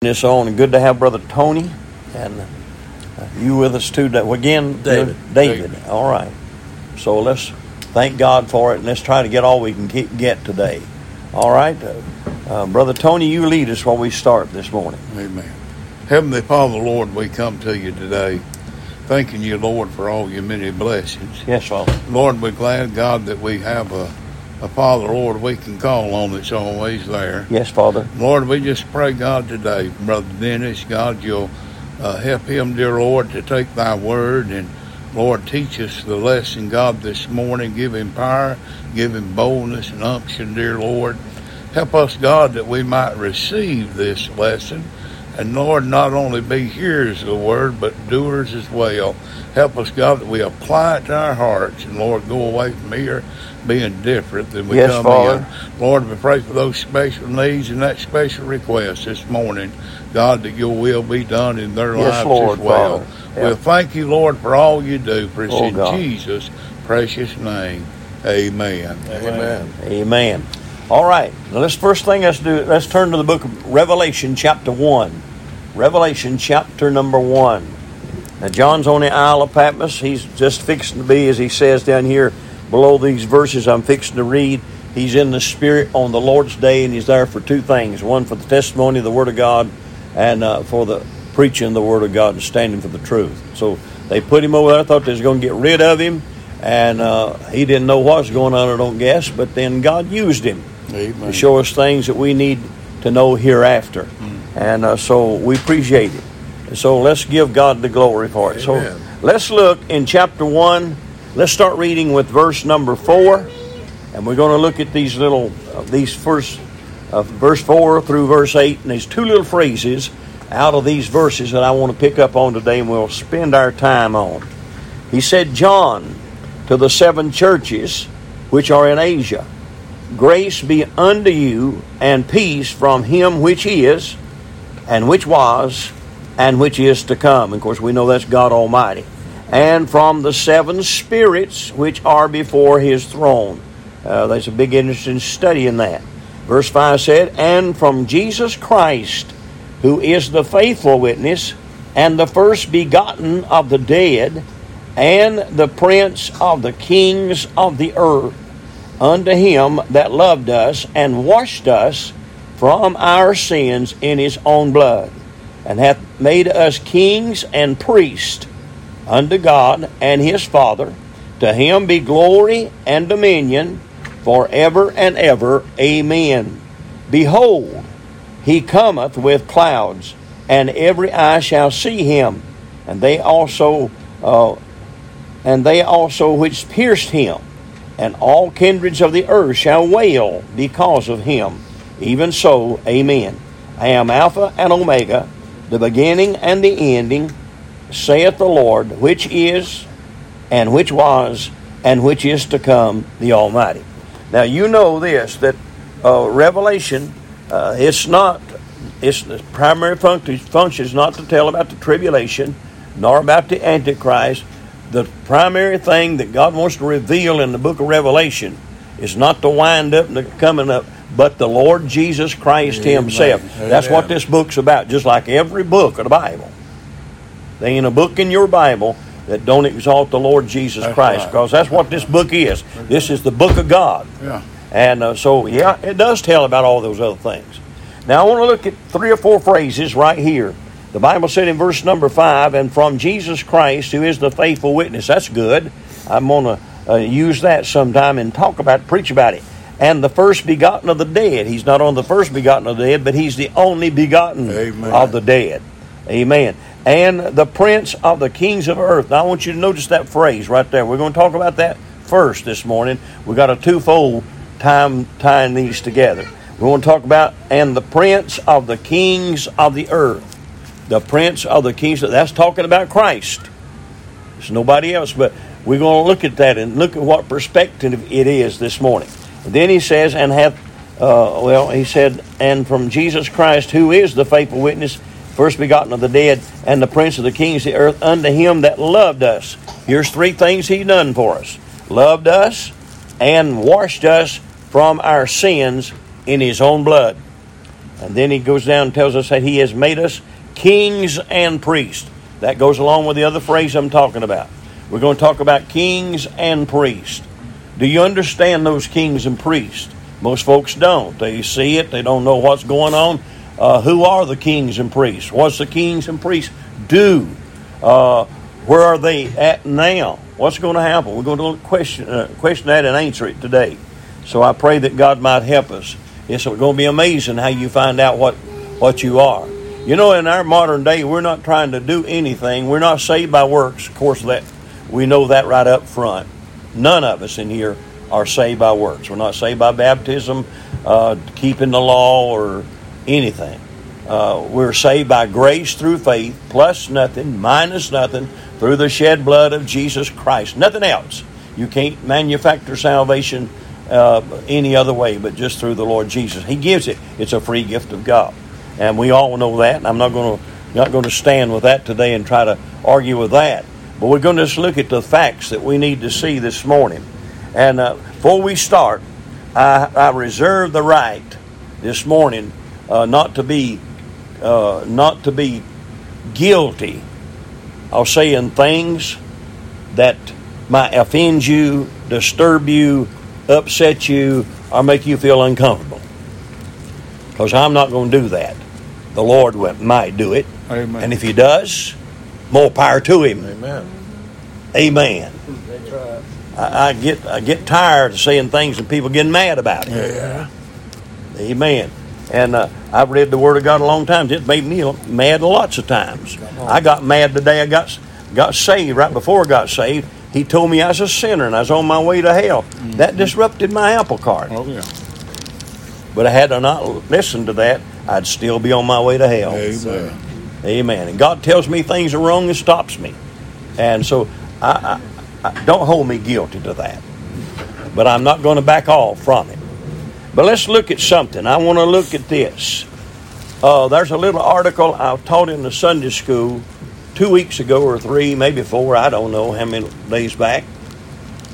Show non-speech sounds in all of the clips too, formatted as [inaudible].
this on and good to have brother tony and uh, you with us too well, again David. david David. all right so let's thank god for it and let's try to get all we can get today all right uh, uh, brother tony you lead us while we start this morning Amen. Heavenly Father, Lord, we come to you today, thanking you, Lord, for all your many blessings. yes father Lord, we're glad, God, that we have a, a Father, Lord, we can call on that's always there. yes father Lord, we just pray, God, today, Brother Dennis, God, you'll uh, help him, dear Lord, to take thy word and, Lord, teach us the lesson, God, this morning. Give him power, give him boldness and unction, dear Lord. Help us, God, that we might receive this lesson. And Lord, not only be hearers of the word, but doers as well. Help us, God, that we apply it to our hearts. And Lord, go away from here being different than we Yes, come Father. in. Lord, we pray for those special needs and that special request this morning. God, that your will be done in their Yes, lives Lord, as well. Father. Yeah. We'll thank you, Lord, for all you do. For it's Oh, in God. Jesus' precious name. Amen. Amen. amen all right now let's first thing let's do let's turn to the book of revelation chapter 1 revelation chapter number 1 Now, John's on the Isle of Patmos. He's just fixing to be, as he says down here below these verses I'm fixing to read. He's in the Spirit on the Lord's day, and he's there for two things one for the testimony of the Word of God, and uh, for the preaching of the Word of God and standing for the truth. So they put him over there, thought they was going to get rid of him, and uh, he didn't know what was going on, I don't guess, but then God used him Amen. to show us things that we need to know hereafter. And uh, so we appreciate it. And so let's give God the glory for it. Amen. So let's look in chapter 1. Let's start reading with verse number 4. And we're going to look at these little, uh, these first, uh, verse 4 through verse 8. And there's two little phrases out of these verses that I want to pick up on today and we'll spend our time on. He said, John, to the seven churches which are in Asia. Grace be unto you, and peace from him which is, and which was, and which is to come. Of course, we know that's God Almighty. And from the seven spirits which are before his throne. Uh, there's a big interest in studying that. Verse 5 said, And from Jesus Christ, who is the faithful witness, and the first begotten of the dead, and the prince of the kings of the earth unto him that loved us and washed us from our sins in his own blood, and hath made us kings and priests unto God and his Father. To him be glory and dominion forever and ever. Amen. Behold, he cometh with clouds, and every eye shall see him, and they also, uh, and they also which pierced him and all kindreds of the earth shall wail because of him. Even so, amen. I am Alpha and Omega, the beginning and the ending, saith the Lord, which is, and which was, and which is to come, the Almighty. Now you know this that uh, Revelation, uh, it's not, its primary function, is not to tell about the tribulation, nor about the Antichrist, the primary thing that God wants to reveal in the book of Revelation is not the wind up and the coming up, but the Lord Jesus Christ Amen. Himself. That's what this book's about, just like every book of the Bible. There ain't a book in your Bible that don't exalt the Lord Jesus That's Christ, right. because that's what this book is. This is the book of God. Yeah. And uh, so, yeah, it does tell about all those other things. Now, I want to look at three or four phrases right here. The Bible said in verse number five, and from Jesus Christ, who is the faithful witness. That's good. I'm going to uh, use that sometime and talk about, preach about it. And the first begotten of the dead. He's not on the first begotten of the dead, but he's the only begotten Amen. of the dead. Amen. And the prince of the kings of earth. Now, I want you to notice that phrase right there. We're going to talk about that first this morning. we got a twofold time tying these together. We want to talk about, and the prince of the kings of the earth. The prince of the kings. That's talking about Christ. It's nobody else, but we're going to look at that and look at what perspective it is this morning. Then he says, and hath, uh, well, he said, and from Jesus Christ, who is the faithful witness, first begotten of the dead, and the prince of the kings of the earth, unto him that loved us. Here's three things he done for us loved us and washed us from our sins in his own blood. And then he goes down and tells us that he has made us kings and priests. That goes along with the other phrase I'm talking about. We're going to talk about kings and priests. Do you understand those kings and priests? Most folks don't. They see it, they don't know what's going on. Uh, who are the kings and priests? What's the kings and priests do? Uh, where are they at now? What's going to happen? We're going to question, uh, question that and answer it today. So I pray that God might help us. It's going to be amazing how you find out what, what you are. You know, in our modern day, we're not trying to do anything. We're not saved by works. Of course, that we know that right up front. None of us in here are saved by works. We're not saved by baptism, uh, keeping the law, or anything. Uh, we're saved by grace through faith, plus nothing, minus nothing, through the shed blood of Jesus Christ. Nothing else. You can't manufacture salvation uh, any other way but just through the Lord Jesus. He gives it. It's a free gift of God, and we all know that. I'm not going to not going to stand with that today and try to argue with that. But we're going to just look at the facts that we need to see this morning. And uh, before we start, I, I reserve the right this morning uh, not to be uh, not to be guilty of saying things that might offend you, disturb you, upset you, or make you feel uncomfortable. Because I'm not going to do that. The Lord might do it. Amen. And if He does, more power to Him. Amen. Amen. Right. I, I get I get tired of saying things and people getting mad about it. Yeah. Amen. And uh, I've read the Word of God a long time. It made me mad lots of times. I got mad the day I got got saved. Right before I got saved, He told me I was a sinner and I was on my way to hell. That disrupted my apple cart. Oh yeah. But I had to not listened to that, I'd still be on my way to hell. Amen. Amen. And God tells me things are wrong and stops me. And so I, I, I don't hold me guilty to that. But I'm not going to back off from it. But let's look at something. I want to look at this. Uh, there's a little article I taught in the Sunday school two weeks ago or three, maybe four, I don't know how many days back.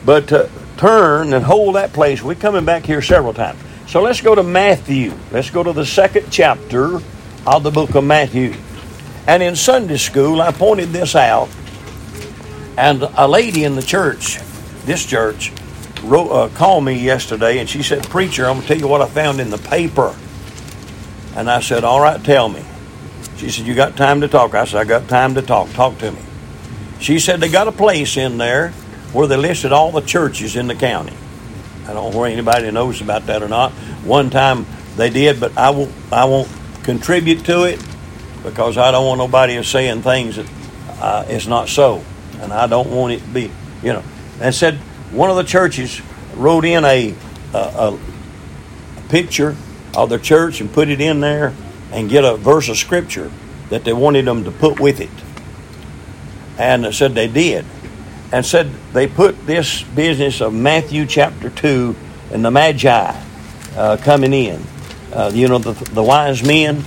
But uh, turn and hold that place. We're coming back here several times. So let's go to Matthew. Let's go to the second chapter of the book of Matthew. And in Sunday school, I pointed this out, and a lady in the church, this church, wrote, uh, called me yesterday, and she said, "Preacher, I'm gonna tell you what I found in the paper." And I said, "All right, tell me." She said, "You got time to talk?" I said, "I got time to talk. Talk to me." She said they got a place in there where they listed all the churches in the county. I don't know where anybody knows about that or not. One time they did, but I won't. I won't contribute to it because I don't want nobody saying things that uh, is not so, and I don't want it to be, you know. And said one of the churches wrote in a, a, a picture of their church and put it in there and get a verse of scripture that they wanted them to put with it, and said they did, and said they put this business of Matthew chapter two and the Magi uh, coming in, uh, you know, the, the wise men.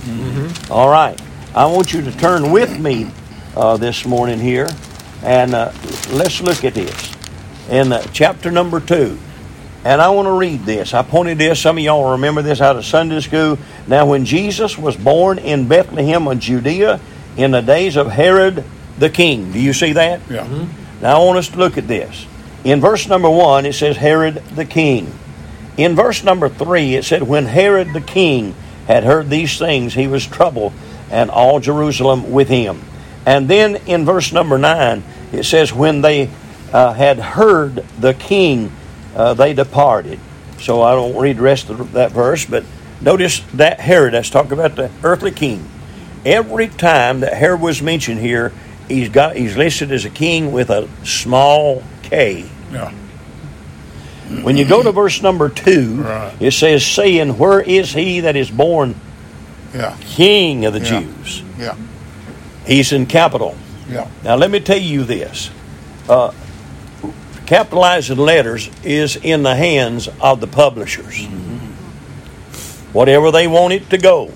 All right. I want you to turn with me uh, this morning here, and uh, let's look at this in uh, chapter number two. And I want to read this. I pointed this. Some of y'all remember this out of Sunday school. Now, when Jesus was born in Bethlehem of Judea in the days of Herod the king, do you see that? Yeah. Now I want us to look at this. In verse number one, it says Herod the king. In verse number three, it said, When Herod the king had heard these things, he was troubled, and all Jerusalem with him. And then in verse number nine, it says, When they uh, had heard the king, uh, they departed. So I don't read the rest of that verse, but notice that Herod, that's talking about the earthly king. Every time that Herod was mentioned here, he's got he's listed as a king with a small k. Yeah. When you go to verse number two, Right. it says, saying, Where is he that is born Yeah. king of the Yeah. Jews? Yeah. He's in capital. Yeah. Now, let me tell you this. Uh, capitalizing letters is in the hands of the publishers. Whatever they want it to go.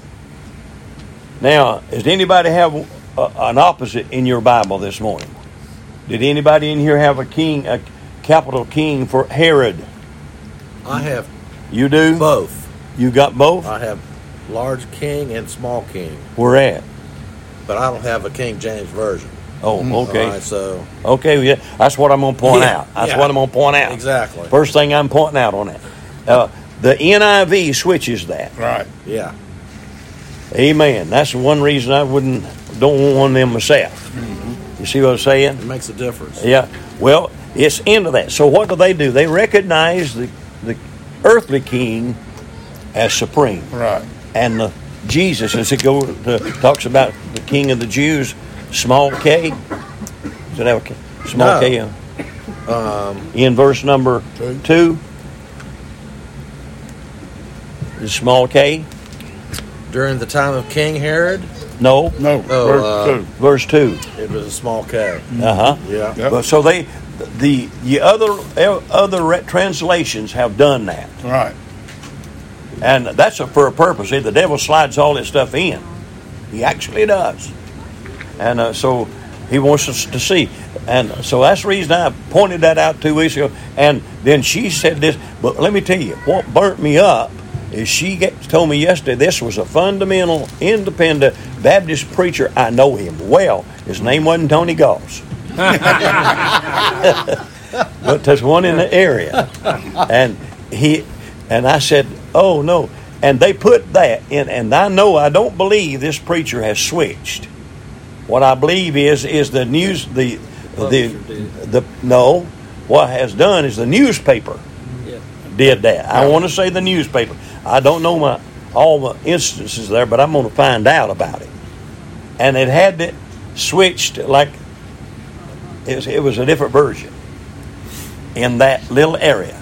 Now, does anybody have a, an opposite in your Bible this morning? Did anybody in here have a king, a capital king for Herod? I have You do? both. You got both? I have large king and small king, Where at? but I don't have a King James version. Oh, okay. All right, so Okay, yeah, that's what I'm going to point Yeah, out. That's yeah. what I'm going to point out. Exactly. First thing I'm pointing out on that. Uh, the NIV switches that. Right. yeah, Amen. That's one reason I wouldn't don't want one of them myself. You see what I'm saying? it makes a difference. Yeah. Well, it's into that. So what do they do? They recognize the the earthly king as supreme, Right. And the Jesus, as it go to, talks about the King of the Jews, small K. Does it have a K? small No. K? Um, in verse number Two. two. Is small K? during the time of King Herod, No. No. Oh, verse uh, two. Verse two. it was a small K. Uh huh. Yeah. Yep. But so they, the the other other translations have done that, Right. And that's a, for a purpose. See, the devil slides all this stuff in. He actually does, and uh, so he wants us to see. And so that's the reason I pointed that out two weeks ago. And then she said this, but let me tell you, what burnt me up is she get, told me yesterday this was a fundamental, independent Baptist preacher. I know him well. His name wasn't Tony Goss. [laughs] [laughs] but there's one in the area, and he and I said, "Oh no!" And they put that in, and I know I don't believe this preacher has switched. What I believe is is the news the the the no. What has done is the newspaper did that. I want to say the newspaper. I don't know my all the instances there, but I'm going to find out about it. And it had it switched like it was, it was a different version in that little area.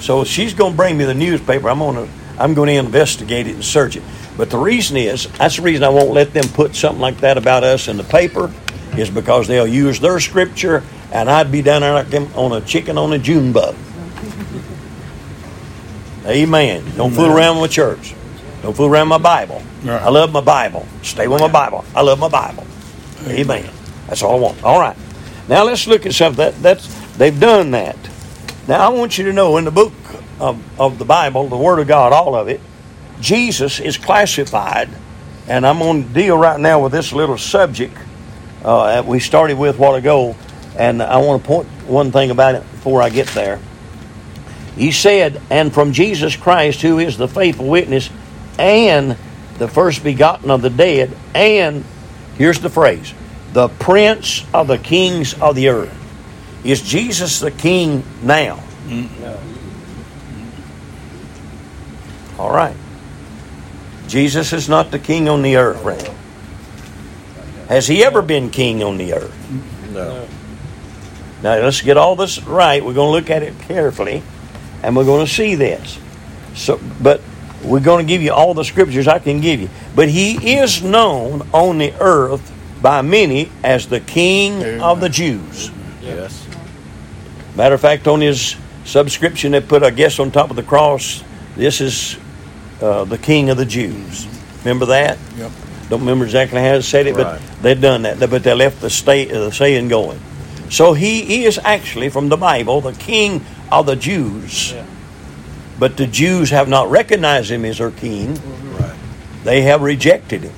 So she's going to bring me the newspaper. I'm going to I'm going to investigate it and search it. But the reason is that's the reason I won't let them put something like that about us in the paper is because they'll use their scripture and I'd be down there like them on a chicken on a June bug. Amen. Don't fool around with church. Don't fool around with my Bible. Right. I love my Bible. Stay with my Bible. I love my Bible. Amen. That's all I want. All right. Now let's look at something that that's they've done that. Now I want you to know in the book of, of the Bible, the Word of God, all of it, Jesus is classified, and I'm going to deal right now with this little subject uh, we started with a while ago, and I want to point one thing about it before I get there. He said, and from Jesus Christ, who is the faithful witness and the first begotten of the dead, and here's the phrase, the prince of the kings of the earth. Is Jesus the king now? No. All right. Jesus is not the king on the earth right. Has he ever been king on the earth? No. Now let's get all this right. We're going to look at it carefully, and we're going to see this. So, but we're going to give you all the scriptures I can give you. But he is known on the earth by many as the King of the Jews. Yes. Matter of fact, on his subscription, they put, I guess, on top of the cross, this is uh, the King of the Jews. Remember that? Yep. Don't remember exactly how it said it, Right. but they've done that. But they left the, state, the saying going. So he is actually, from the Bible, the King of the Jews. But the Jews have not recognized him as their king. Right. They have rejected him.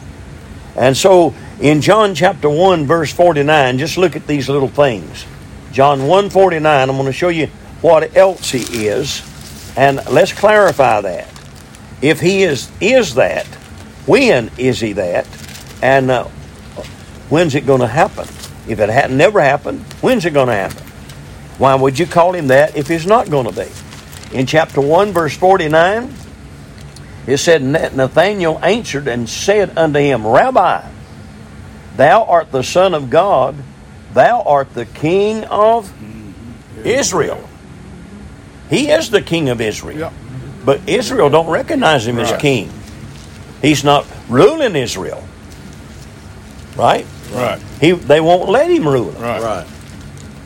And so in John chapter 1 verse 49, just look at these little things. John 1:49, I'm going to show you what else he is and let's clarify that. If he is is that, when is he that? And uh, when's it going to happen? If it had never happened, when's it going to happen? Why would you call him that if he's not going to be? In chapter 1 verse 49, it said, Nathanael answered and said unto him, Rabbi, thou art the Son of God, thou art the King of Israel. He is the King of Israel. Yep. But Israel don't recognize him as king. He's not ruling Israel. Right? Right. He, they won't let him rule. them. Right. Right.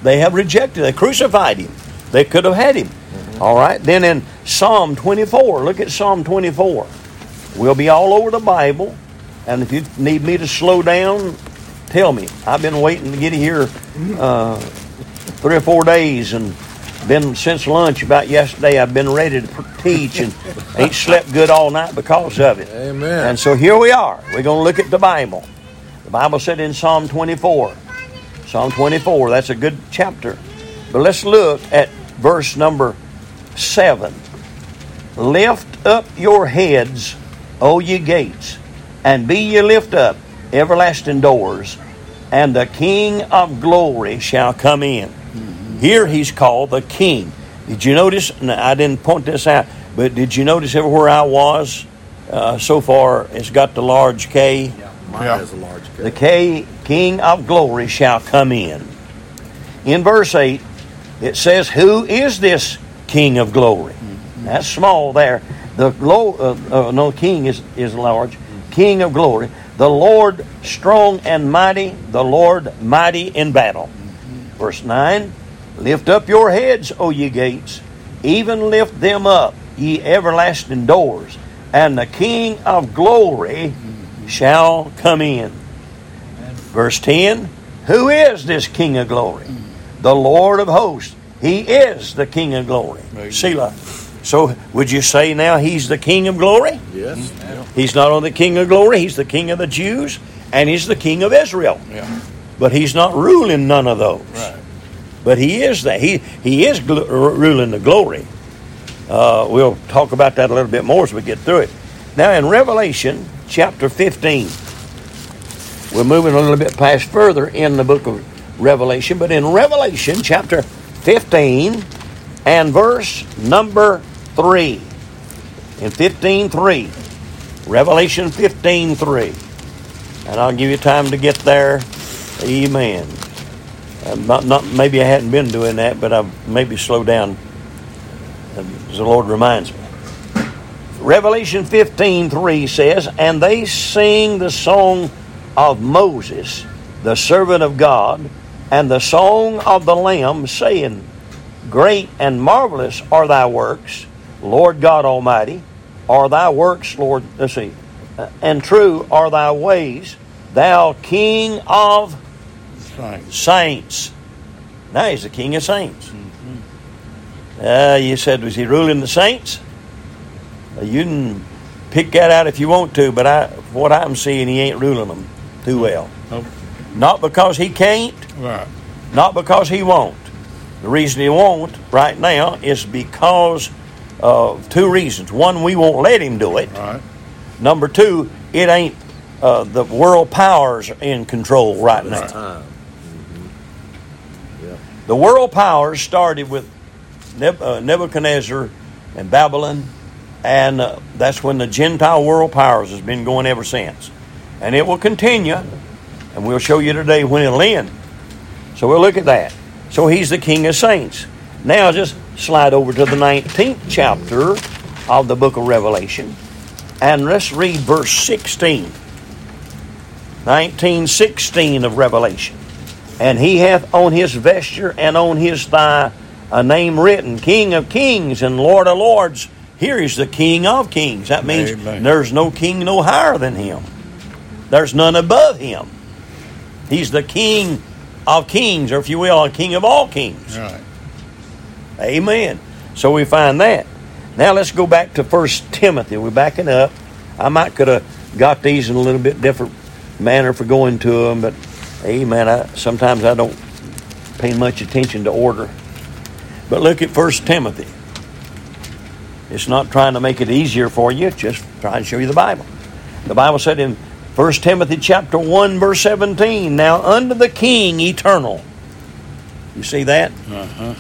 They have rejected. They crucified him. They could have had him. Mm-hmm. All right. Then in Psalm 24, look at Psalm 24. We'll be all over the Bible, and if you need me to slow down, tell me. I've been waiting to get here uh, three or four days, and been since lunch about yesterday. I've been ready to teach and ain't slept good all night because of it. Amen. And so here we are. We're going to look at the Bible. The Bible said in Psalm 24. Psalm 24, that's a good chapter. But let's look at verse number 7. Lift up your heads, O ye gates, and be ye lift up, everlasting doors, and the King of glory shall come in. Here he's called the King. Did you notice? and I didn't point this out, but did you notice everywhere I was uh, so far it's got the large K? Mine Yeah. has a large K. The K. K, King of glory shall come in. In verse 8, it says, Who is this King of glory? That's small there. The glo- uh, uh, no, King is, is large. King of glory. The Lord strong and mighty, the Lord mighty in battle. Verse 9 Lift up your heads, O ye gates, even lift them up, ye everlasting doors, and the King of glory shall come in. Verse 10 Who is this King of glory? The Lord of hosts. He is the King of glory. Selah. So, would you say now he's the King of glory? Yes. He's not only the King of glory, he's the King of the Jews, and he's the King of Israel. Yeah. But he's not ruling none of those. Right. But he is that. He, he is gl- ruling the glory. Uh, we'll talk about that a little bit more as we get through it. Now, in Revelation chapter 15, we're moving a little bit past further in the book of Revelation, but in Revelation chapter 15 and verse number 3. In 15.3. Revelation 15.3. And I'll give you time to get there. Amen. Uh, not, not, maybe I hadn't been doing that, but I've maybe slow down as the Lord reminds me. Revelation 15:3 says, "And they sing the song of Moses, the servant of God, and the song of the Lamb, saying, Great and marvelous are thy works, Lord God Almighty, are thy works, Lord. Let's see, uh, and true are thy ways, thou King of Thanks. saints. Now he's the king of saints. Uh, you said, was he ruling the saints? Uh, you can pick that out if you want to, but I, what I'm seeing, he ain't ruling them too well. Nope. Not because he can't, Right. not because he won't. The reason he won't right now is because of two reasons. One, we won't let him do it. Right. Number two, it ain't uh, the world powers in control right now. This time. The world powers started with Neb- uh, Nebuchadnezzar and Babylon, and uh, that's when the Gentile world powers has been going ever since. And it will continue, and we'll show you today when it'll end. So we'll look at that. So he's the King of Saints. Now just slide over to the 19th chapter of the book of Revelation, and let's read verse 16. 1916 of Revelation. And he hath on his vesture and on his thigh a name written, King of Kings and Lord of Lords. Here is the King of Kings. That means Amen. there's no king no higher than him. There's none above him. He's the King of Kings, or if you will, a King of all kings. Right. Amen. So we find that. Now let's go back to First Timothy. We're backing up. I might could have got these in a little bit different manner for going to them, but amen. I, sometimes I don't pay much attention to order. But look at First Timothy. It's not trying to make it easier for you, just trying to show you the Bible. The Bible said in 1 Timothy chapter 1 verse 17, now unto the king eternal. You see that? Uh-huh.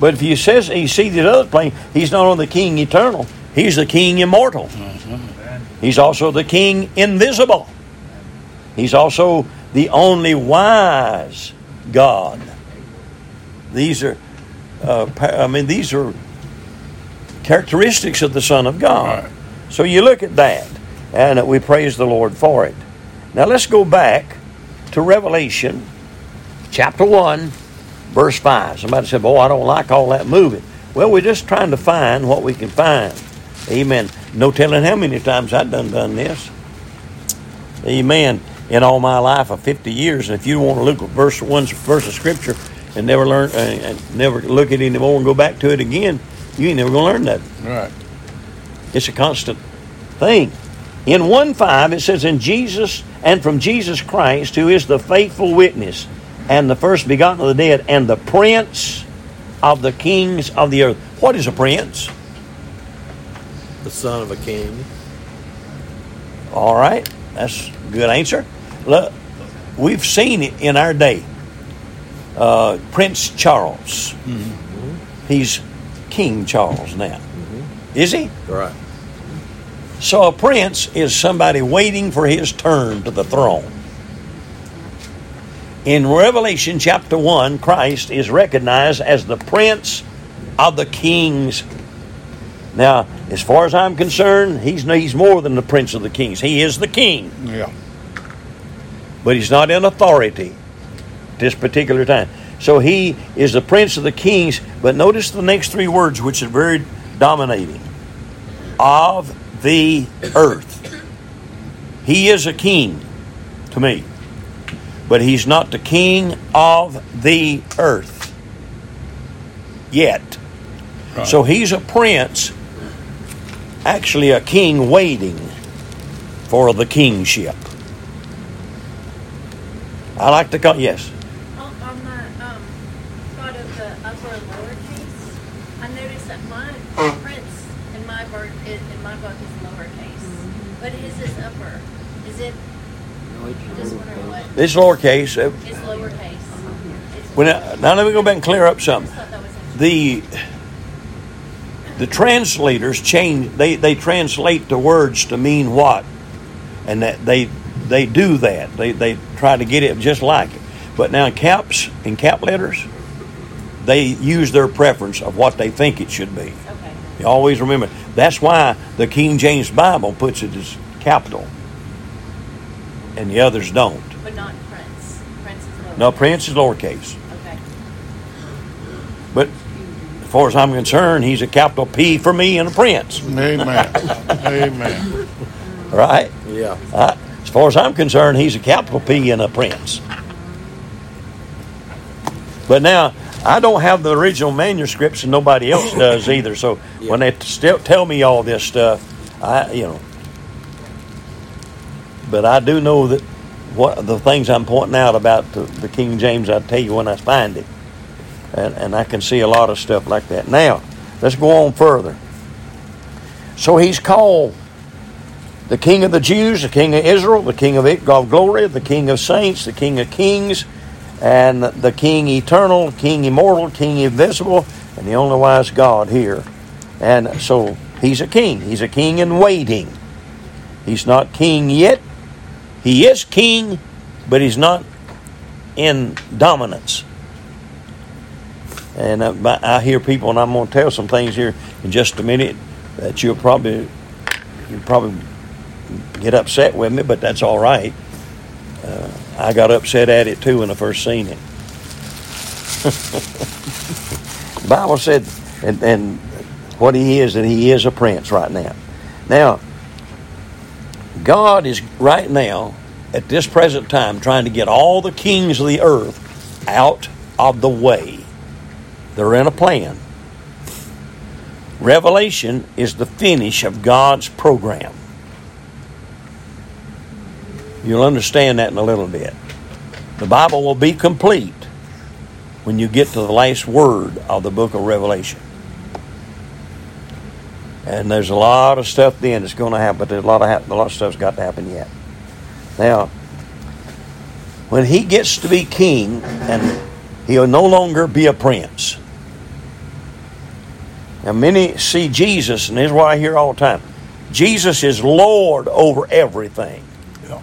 But if you says you see the other plane, he's not only the king eternal, he's the king immortal. He's also the king invisible. He's also the only wise God. These are, uh, I mean, these are characteristics of the Son of God. Right. So you look at that, and we praise the Lord for it. Now let's go back to Revelation chapter 1, verse 5. Somebody said, Boy, I don't like all that moving. Well, we're just trying to find what we can find. Amen. No telling how many times I've done done this. Amen. In all my life of 50 years, and if you want to look at verse one verse of scripture, and never learn uh, and never look at it anymore and go back to it again, you ain't never gonna learn that. Right. It's a constant thing. In 1 5, it says, In Jesus and from Jesus Christ, who is the faithful witness and the first begotten of the dead and the prince of the kings of the earth. What is a prince? The son of a king. All right, that's a good answer. Look, we've seen it in our day. Uh, Prince Charles. He's King Charles now. Is he? Right. So a prince is somebody waiting for his turn to the throne. In Revelation chapter 1, Christ is recognized as the prince of the kings. Now, as far as I'm concerned, he's, he's more than the prince of the kings. He is the king, Yeah. but he's not in authority this particular time. So he is the prince of the kings, but notice the next three words, which are very dominating of the earth. He is a king to me, but he's not the king of the earth yet. Right. So he's a prince, actually a king waiting for the kingship. I like to call yes. On, on the um, part of the upper/lowercase. I noticed that my prince in my book is, in my book is lowercase, but his is upper. Is it? Just This lowercase. uh, is lowercase. When now let me go back and clear up something. just thought that was interesting. the the translators change they, they translate the words to mean what and that they they do that they, they try to get it just like it but now in caps in cap letters they use their preference of what they think it should be Okay. you always remember that's why the king james bible puts it as capital and the others don't But not prince. Prince is lower. no prince is lowercase Okay. but as far as i'm concerned he's a capital p for me and a prince Amen. Amen. right Yeah. Uh, as far as I'm concerned, he's a capital P and a prince. But now, I don't have the original manuscripts, and nobody else does either. So when they still tell me all this stuff, I you know. But I do know that what the things I'm pointing out about the, the King James, I'll tell you when I find it, and and I can see a lot of stuff like that. Now, let's go on further. So he's called the King of the Jews, the King of Israel, the King of glory, the King of saints, the King of kings, and the King eternal, King immortal, King invisible, and the only wise God here. And so he's a king. He's a king in waiting. He's not king yet. He is king, but he's not in dominance. And but I hear people, and I'm going to tell some things here in just a minute that you'll probably you'll probably get upset with me, but that's all right. Uh, I got upset at it too when I first seen it. [laughs] Bible said, and, and what he is, that he is a prince right now. Now, God is right now, at this present time, trying to get all the kings of the earth out of the way. They're in a plan. Revelation is the finish of God's program. You'll understand that in a little bit. The Bible will be complete when you get to the last word of the book of Revelation. And there's a lot of stuff then that's going to happen, but there's a lot of hap- a lot of stuff's got to happen yet. Now, when he gets to be king, and he'll no longer be a prince. Now, many see Jesus, and this is why I hear all the time. Jesus is Lord over everything. Yeah.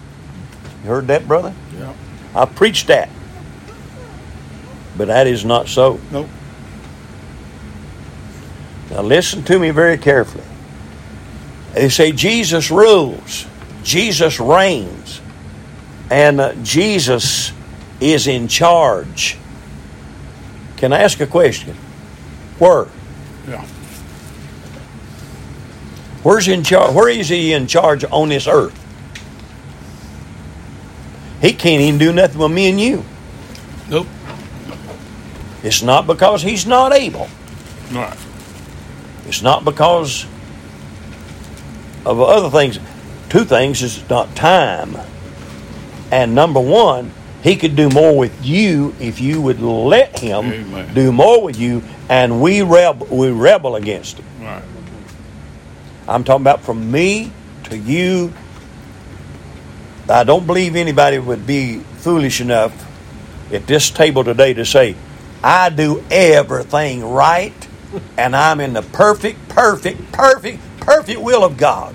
You heard that, brother? Yeah. I preached that. But that is not so. Nope. Now listen to me very carefully. They say Jesus rules, Jesus reigns, and uh, Jesus is in charge. Can I ask a question? Where? Yeah. Where's in charge? Where is he in charge on this earth? He can't even do nothing with me and you. Nope. It's not because he's not able. Right. It's not because of other things. Two things is not time. And number one, he could do more with you if you would let him Amen. do more with you, and we rebel, we rebel against him. Right. I'm talking about from me to you. I don't believe anybody would be foolish enough at this table today to say, I do everything right and I'm in the perfect, perfect, perfect, perfect will of God.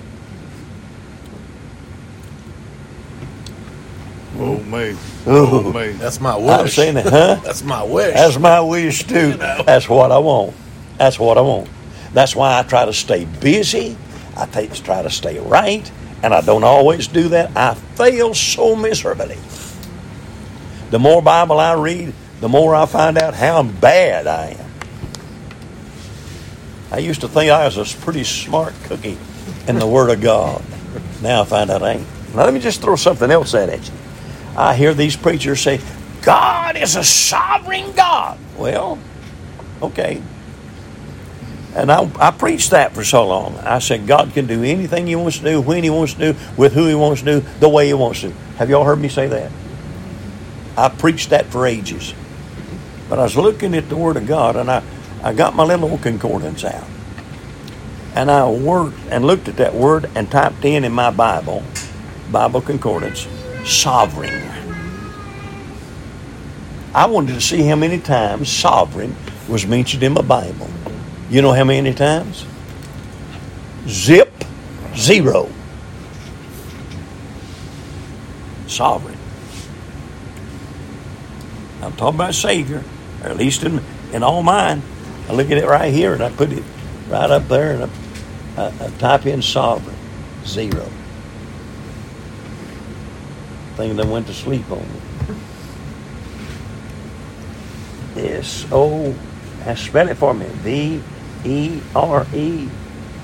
Oh me. Ooh. Oh me. That's my wish. I'm saying that, huh? That's my wish. That's my wish too. You know. That's what I want. That's what I want. That's why I try to stay busy. I try to stay right, and I don't always do that. I fail so miserably. The more Bible I read, the more I find out how bad I am. I used to think I was a pretty smart cookie in the Word of God. Now I find out I ain't. Now let me just throw something else at you. I hear these preachers say, God is a sovereign God. Well, okay. And I, I preached that for so long. I said God can do anything He wants to do, when He wants to do, with who He wants to do, the way He wants to. Have y'all heard me say that? I preached that for ages. But I was looking at the Word of God and I, I got my little old concordance out. And I worked and looked at that word and typed in in my Bible, Bible concordance, sovereign. I wanted to see how many times sovereign was mentioned in my Bible. You know how many times? Zip, zero. Sovereign. I'm talking about Savior, or at least in, in all mine. I look at it right here and I put it right up there and I, I, I type in sovereign, zero. Thinking they went to sleep on me. S O, oh, spell it for me. V E R E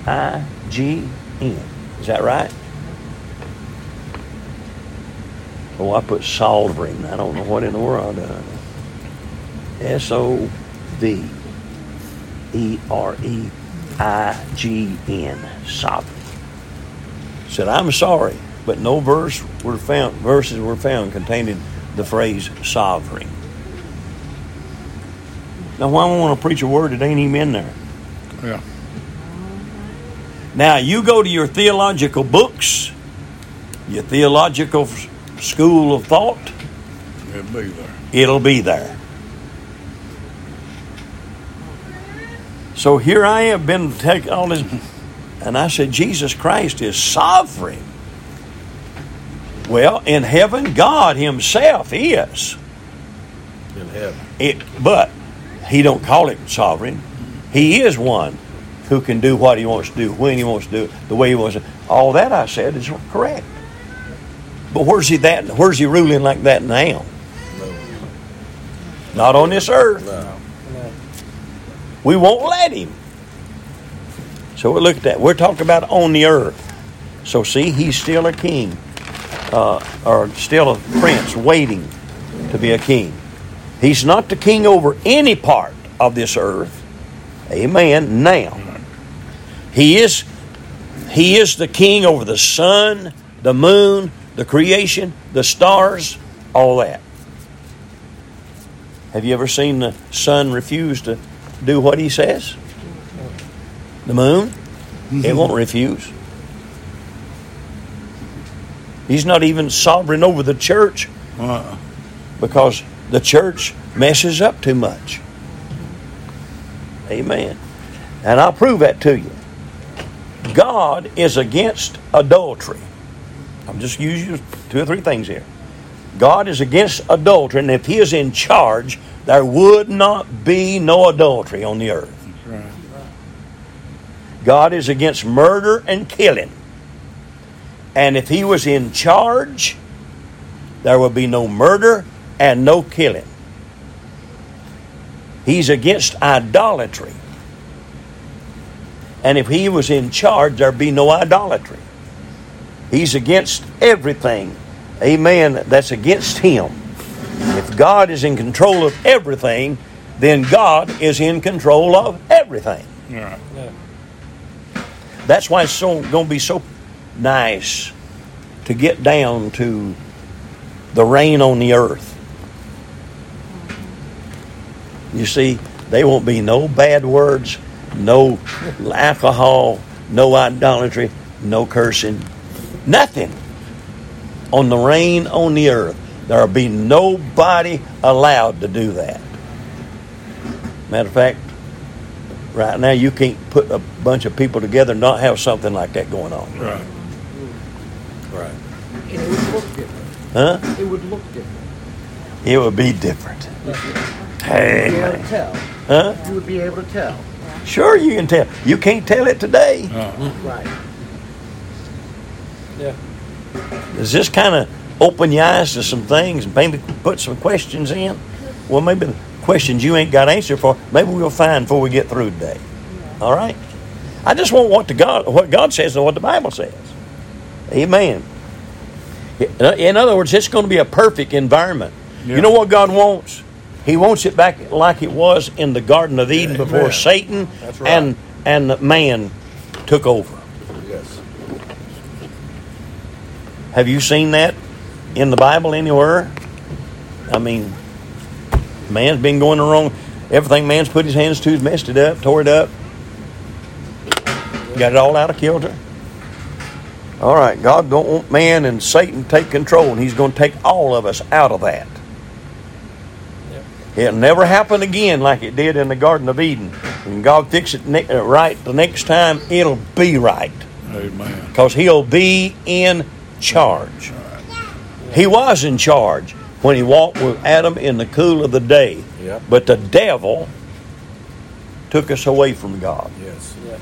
I G N. Is that right? Oh, I put sovereign. I don't know what in the world. S O V E R E I G N. Sovereign. Said, I'm sorry, but no verse were found verses were found containing the phrase sovereign. Now why I want to preach a word that ain't even in there? Yeah. Now you go to your theological books, your theological school of thought, It'll be there. it'll be there. So here I have been taking all this, and I said Jesus Christ is sovereign. Well, in heaven, God Himself is. in heaven. It, but He don't call it sovereign. He is one who can do what He wants to do, when He wants to do it, the way He wants to. All that I said is correct. But where's He that? Where's He ruling like that now? No. Not on this earth. No. We won't let him. So look at that. We're talking about on the earth. So see, he's still a king, uh, or still a prince waiting to be a king. He's not the king over any part of this earth. Amen. Now, he is he is the king over the sun, the moon, the creation, the stars, all that. Have you ever seen the sun refuse to do what he says? The moon? It won't refuse. He's not even sovereign over the church Uh, because the church messes up too much. Amen. And I'll prove that to you. God is against adultery. I'm just using two or three things here. God is against adultery, and if He is in charge, there would not be no adultery on the earth. God is against murder and killing. And if He was in charge, there would be no murder and no killing. He's against idolatry. And if He was in charge, there'd be no idolatry. He's against everything, amen, that's against Him. If God is in control of everything, then God is in control of everything. Right. That's why it's so going to be so nice to get down to the reign on the earth. You see, there won't be no bad words, no alcohol, no idolatry, no cursing, nothing on the reign on the earth. There'll be nobody allowed to do that. Matter of fact, right now you can't put a bunch of people together and not have something like that going on. Right. Right. And it would look different. Huh? It would look different. It would be different. You Hey, would be able to tell. Huh? You would be able to tell. Sure, you can tell. You can't tell it today. Uh, Right. Yeah. Does this kind of open your eyes to some things and maybe put some questions in? Well, maybe the questions you ain't got answer for, maybe we'll find before we get through today. All right? I just want what the God what God says and what the Bible says. Amen. In other words, it's going to be a perfect environment. Yeah. You know what God wants? He wants it back like it was in the Garden of Eden Amen. before Satan right. and and man took over. Yes. Have you seen that in the Bible anywhere? I mean, man's been going the wrong. Everything man's put his hands to has messed it up, tore it up, got it all out of kilter. All right, God don't want man and Satan to take control, and He's going to take all of us out of that. Yep. It'll never happen again like it did in the Garden of Eden. When God fix it ne- uh, right the next time, it'll be right amen. because he'll be in charge. He was in charge when he walked with Adam in the cool of the day. Yep. But the devil took us away from God. Yes. Yeah.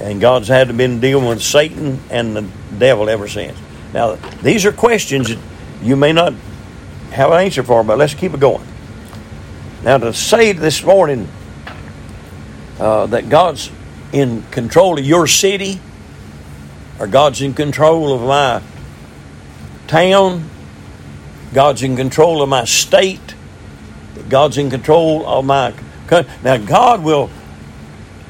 And God's had to been dealing with Satan and the devil ever since. Now, these are questions that you may not have an answer for, but let's keep it going. Now, to say this morning uh, that God's in control of your city, or God's in control of my town, God's in control of my state, God's in control of my country. Now, God will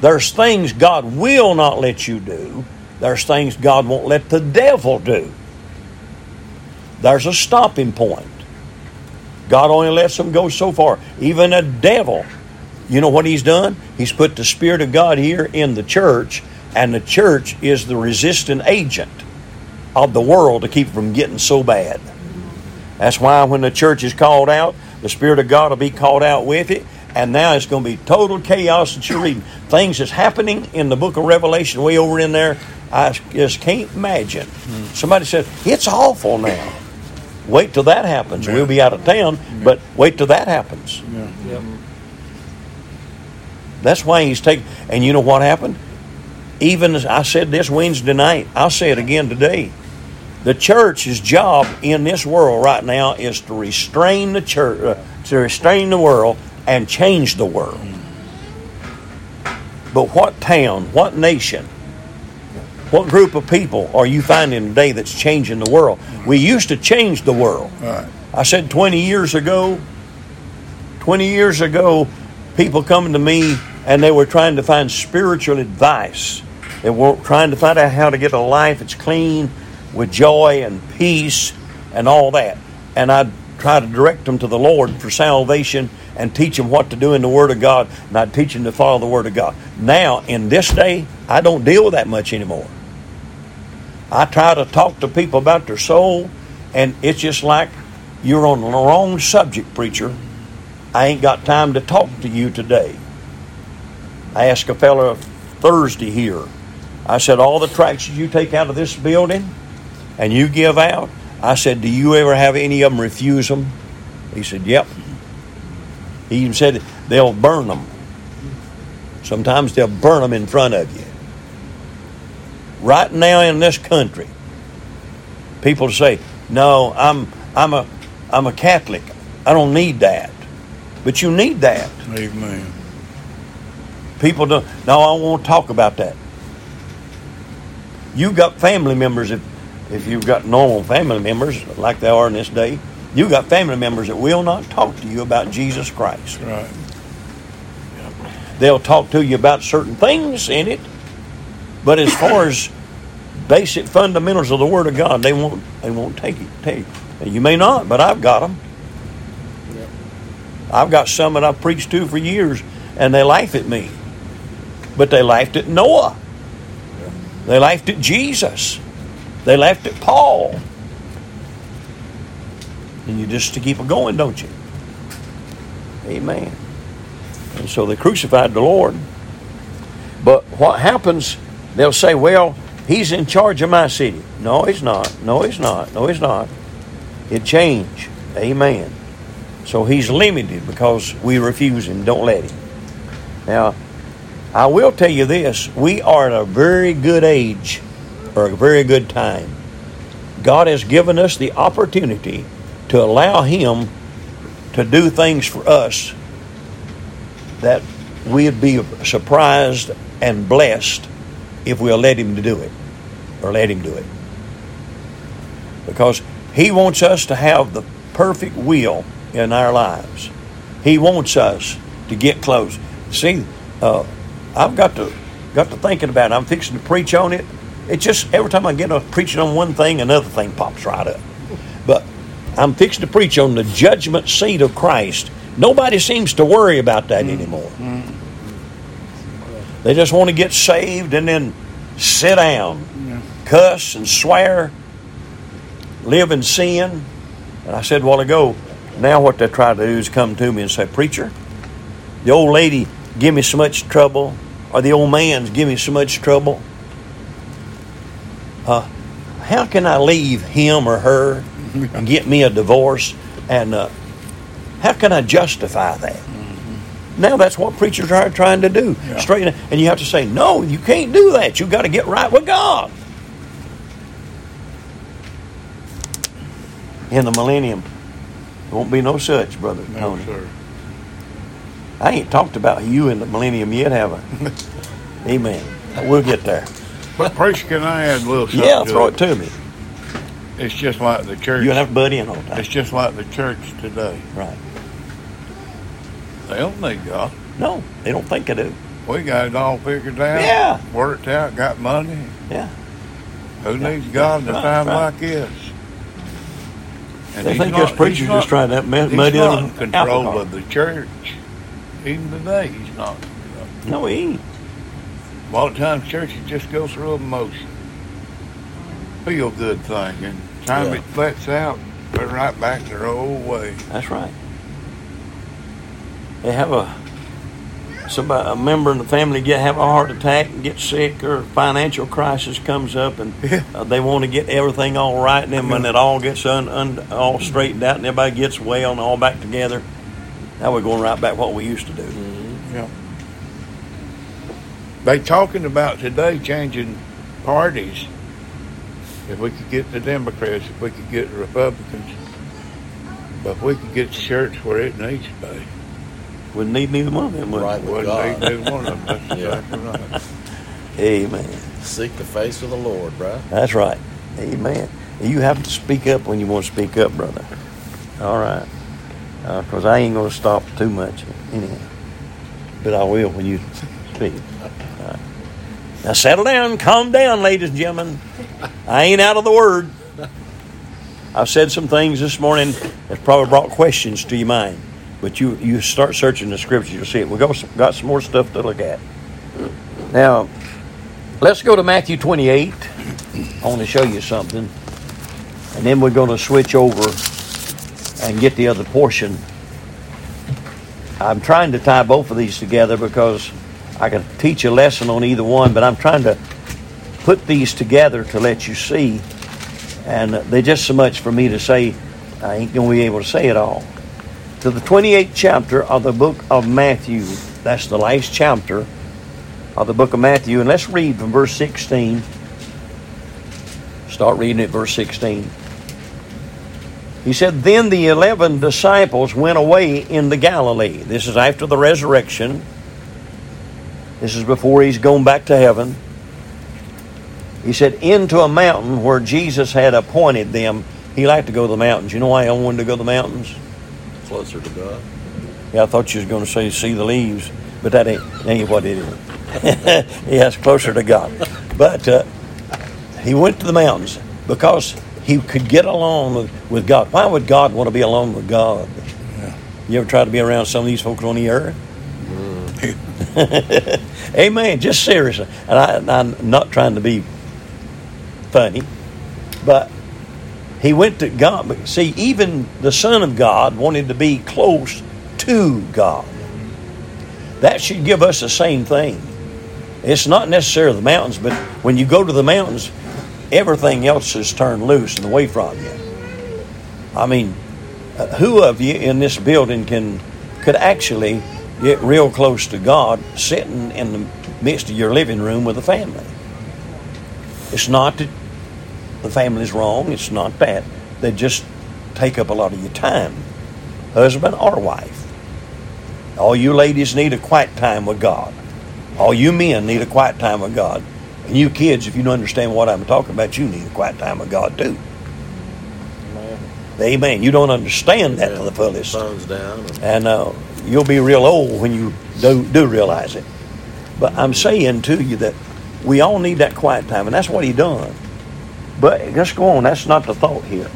there's things God will not let you do. There's things God won't let the devil do. There's a stopping point. God only lets them go so far. Even a devil, you know what he's done? He's put the Spirit of God here in the church, and the church is the resistant agent of the world to keep it from getting so bad. That's why when the church is called out, the Spirit of God will be called out with it. And now it's going to be total chaos that you're reading. Things that's happening in the book of Revelation, way over in there, I just can't imagine. Somebody said, It's awful now. Wait till that happens. We'll be out of town, but wait till that happens. Yeah. Yep. That's why he's taking. And you know what happened? Even as I said this Wednesday night, I'll say it again today. The church's job in this world right now is to restrain the church, uh, to restrain the world and change the world. But what town, what nation, what group of people are you finding today that's changing the world? We used to change the world. Right. I said 20 years ago, 20 years ago, people coming to me and they were trying to find spiritual advice. They were trying to find out how to get a life that's clean with joy and peace and all that. And I'd try to direct them to the Lord for salvation and teach them what to do in the Word of God. And I'd teach them to follow the Word of God. Now, in this day, I don't deal with that much anymore. I try to talk to people about their soul, and it's just like you're on the wrong subject, preacher. I ain't got time to talk to you today. I asked a fellow Thursday here. I said, All the tracts you take out of this building and you give out, I said, Do you ever have any of them refuse them? He said, Yep. He even said they'll burn them. Sometimes they'll burn them in front of you. Right now in this country, people say, "No, I'm I'm a I'm a Catholic. I don't need that." But you need that. Amen. People don't. No, I won't talk about that. You got family members if if you've got normal family members like they are in this day. you've got family members that will not talk to you about Jesus Christ. Right. They'll talk to you about certain things in it, but as far [coughs] as basic fundamentals of the Word of God, they won't. They won't take it. Take. And you may not, but I've got them. Yep. I've got some that I've preached to for years, and they laugh at me. But they laughed at Noah. They laughed at Jesus. They laughed at Paul. And you just to keep it going, don't you? Amen. And so they crucified the Lord. But what happens, they'll say, well, he's in charge of my city. No, he's not. No, he's not. No, he's not. It changed. Amen. So he's limited because we refuse him. Don't let him. Now, I will tell you this we are at a very good age or a very good time. God has given us the opportunity to allow Him to do things for us that we'd be surprised and blessed if we'll let Him to do it or let Him do it. Because He wants us to have the perfect will in our lives. He wants us to get close. See, uh, I've got to got to thinking about it. I'm fixing to preach on it. It just every time I get to preaching on one thing, another thing pops right up. But I'm fixing to preach on the judgment seat of Christ. Nobody seems to worry about that mm. anymore. Mm. They just want to get saved and then sit down, cuss and swear, live in sin. And I said a while ago, now what they try to do is come to me and say, Preacher, the old lady give me so much trouble, or the old man's giving me so much trouble. Uh, how can I leave him or her and [laughs] get me a divorce? And uh, how can I justify that? Now that's what preachers are trying to do. Yeah. Straighten, and you have to say, no, you can't do that. You've got to get right with God. In the millennium, there won't be no such, brother No, Tony. sir. I ain't talked about you in the millennium yet, have I? [laughs] Amen. We'll get there. But preacher, can I add a little something? Yeah, throw it to me. It's just like the church. You have to butt in all the time. It's just like the church today. Right. They don't need God. No, they don't think I do. We got it all figured out. Yeah. Worked out, got money. Yeah. Who Yeah. needs God in a Right, time right. like this? And They think not- us preachers just not- trying to muddy in control of the church. Even today, he's not. No, he ain't. A lot of times, churches just go through a motion. Feel good thing, and time Yeah. it lets out, they're right back to their old way. That's right. They have a somebody a member in the family get have a heart attack and get sick or financial crisis comes up and Yeah. uh, they want to get everything all right and then when it all gets un, un, all straightened out and everybody gets well and all back together, now we're going right back what we used to do. Mm-hmm. Yeah. They talking about today changing parties. If we could get the Democrats, if we could get the Republicans, but if we could get the church where it needs to be. Wouldn't need neither one of them. would we? Right. Wouldn't God. need neither one of them. That's [laughs] Yeah. exactly right. Amen. Seek the face of the Lord, bruh. That's right. Amen. You have to speak up when you want to speak up, brother. All right. Uh, because I ain't going to stop too much anyhow. But I will when you [laughs] speak. Right. Now settle down, calm down, ladies and gentlemen. I ain't out of the word. I've said some things this morning that probably brought questions to your mind. But you, you start searching the scriptures, you'll see it. We've got got some more stuff to look at. Now, let's go to Matthew 28. I want to show you something. And then we're going to switch over and get the other portion. I'm trying to tie both of these together because I can teach a lesson on either one, but I'm trying to put these together to let you see. And they're just so much for me to say, I ain't going to be able to say it all. To the 28th chapter of the book of Matthew. That's the last chapter of the book of Matthew. And let's read from verse 16. Start reading at verse 16. He said, Then the eleven disciples went away into Galilee. This is after the resurrection. This is before he's gone back to heaven. He said, Into a mountain where Jesus had appointed them. he liked to go to the mountains. You know why he wanted to go to the mountains? Closer to God. Yeah, I thought you was going to say see the leaves, but that ain't, that ain't what it is. [laughs] yes, closer to God. But uh, he went to the mountains because he could get along with, God. Why would God want to be alone with God? You ever try to be around some of these folks on the earth? Mm. [laughs] Amen. Just seriously, and I, I'm not trying to be funny, but he went to God. But see, even the Son of God wanted to be close to God. That should give us the same thing. It's not necessarily the mountains, but when you go to the mountains, everything else is turned loose and away from you. I mean, uh, who of you in this building can could actually get real close to God sitting in the midst of your living room with a family? It's not that the family's wrong. It's not that. They just take up a lot of your time, husband or wife. All you ladies need a quiet time with God. All you men need a quiet time with God. And you kids, if you don't understand what I'm talking about, you need a quiet time with God too. Amen. Amen. You don't understand that to the fullest. And And uh, you'll be real old when you do, do realize it. But I'm saying to you that we all need that quiet time, and that's what he done. But let's go on. That's not the thought here.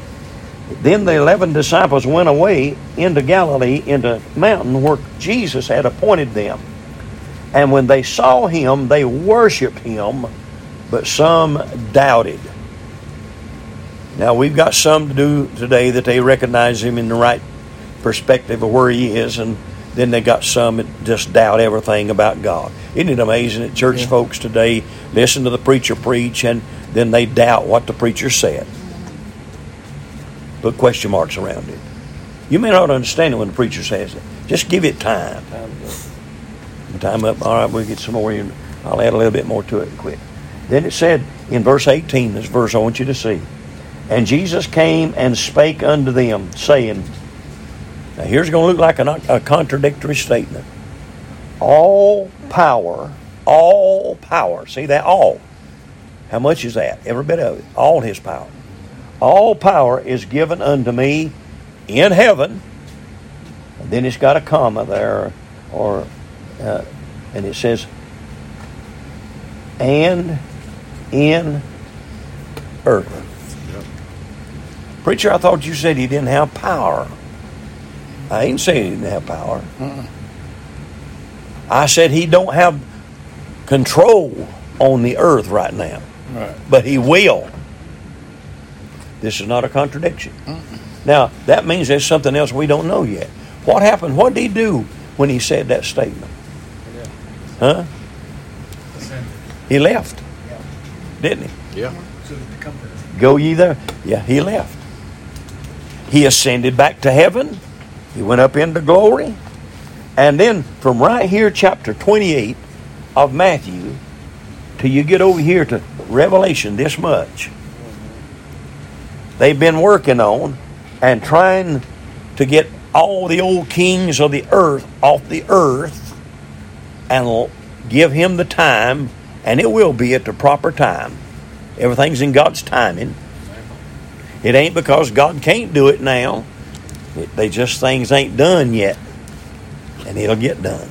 Then the eleven disciples went away into Galilee, into mountain where Jesus had appointed them. And when they saw him, they worshipped him, but some doubted. Now we've got some to do today that they recognize him in the right perspective of where he is, and then they got some that just doubt everything about God. Isn't it amazing that church folks today listen to the preacher preach and then they doubt what the preacher said? Put question marks around it. You may not understand it when the preacher says it. Just give it time. Time up. All right, we'll get some more. in. I'll add a little bit more to it quick. Then it said in verse 18, this verse I want you to see. And Jesus came and spake unto them, saying, Now here's going to look like a, contradictory statement. All power, all power, see that? All. How much is that? Every bit of it. All his power. All power is given unto me in heaven. And then it's got a comma there, or uh, and it says, and in earth. Preacher, I thought you said he didn't have power. I ain't saying he didn't have power. I said he don't have control on the earth right now, Right. but he will. This is not a contradiction. Now, that means there's something else we don't know yet. What happened? What did he do when he said that statement? Huh? He left, didn't he? yeah. Go ye there. Yeah, he left. He ascended back to heaven. He went up into glory. And then from right here, chapter 28 of Matthew, till you get over here to Revelation, this much, they've been working on and trying to get all the old kings of the earth off the earth and give him the time, and it will be at the proper time. Everything's in God's timing. It ain't because God can't do it now. It, they just things ain't done yet, and it'll get done.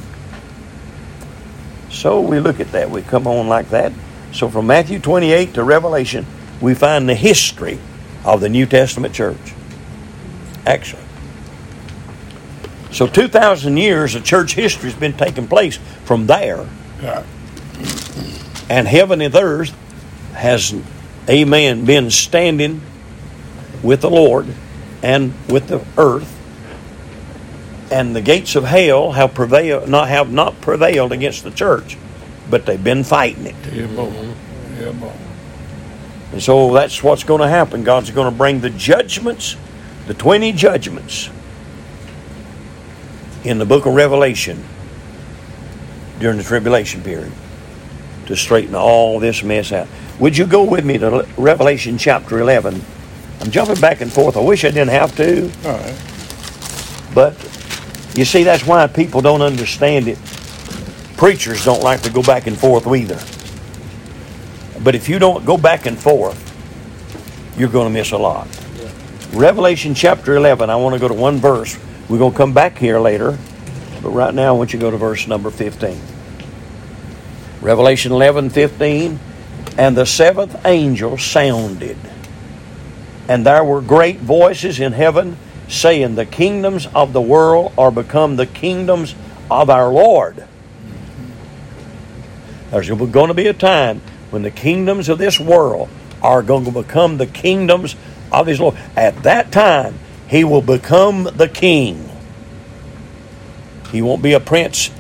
So we look at that. We come on like that. So from Matthew 28 to Revelation, we find the history of the New Testament church. Actually. So 2,000 years of church history has been taking place from there. Right. And heaven and earth has, amen, been standing with the Lord and with the earth. And the gates of hell have prevailed, not have not prevailed against the church, but they've been fighting it. Yeah, boy. Yeah, boy. And so that's what's going to happen. God's going to bring the judgments, the 20 judgments in the book of Revelation during the tribulation period to straighten all this mess out. Would you go with me to Revelation chapter 11? I'm jumping back and forth. I wish I didn't have to, All right. but you see, that's why people don't understand it. Preachers don't like to go back and forth either. But if you don't go back and forth, you're going to miss a lot. Revelation chapter 11. I want to go to one verse. We're going to come back here later, but right now I want you to go to verse number 15. Revelation 11 15. And the seventh angel sounded, and there were great voices in heaven saying, The kingdoms of the world are become the kingdoms of our Lord. There's going to be a time when the kingdoms of this world are going to become the kingdoms of his Lord. At that time, he will become the king. He won't be a prince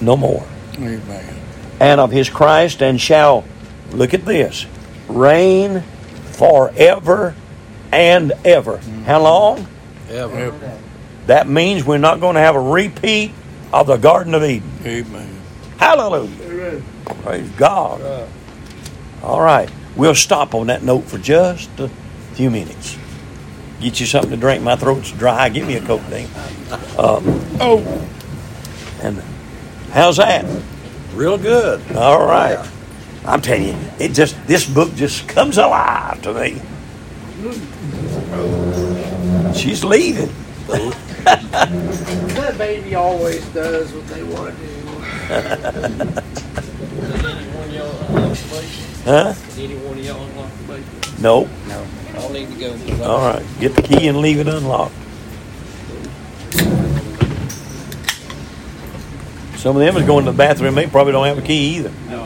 no more. Amen. And of his Christ, and shall, look at this, reign forever and ever. How long? Ever. That means we're not going to have a repeat of the Garden of Eden. Amen. Hallelujah. Praise God. All right. We'll stop on that note for just a few minutes. Get you something to drink. My throat's dry. Give me a Coke, Dean. Um, Oh, and how's that? Real good. All right. I'm telling you, it just this book just comes alive to me. She's leaving. That baby always does what they want to do. Anyone y'all unlock? Huh? Of y'all unlock the basement? Nope. I'll need to go. 'cause I- All right. Get the key and leave it unlocked. Some of them is going to the bathroom. They probably don't have a key either. No,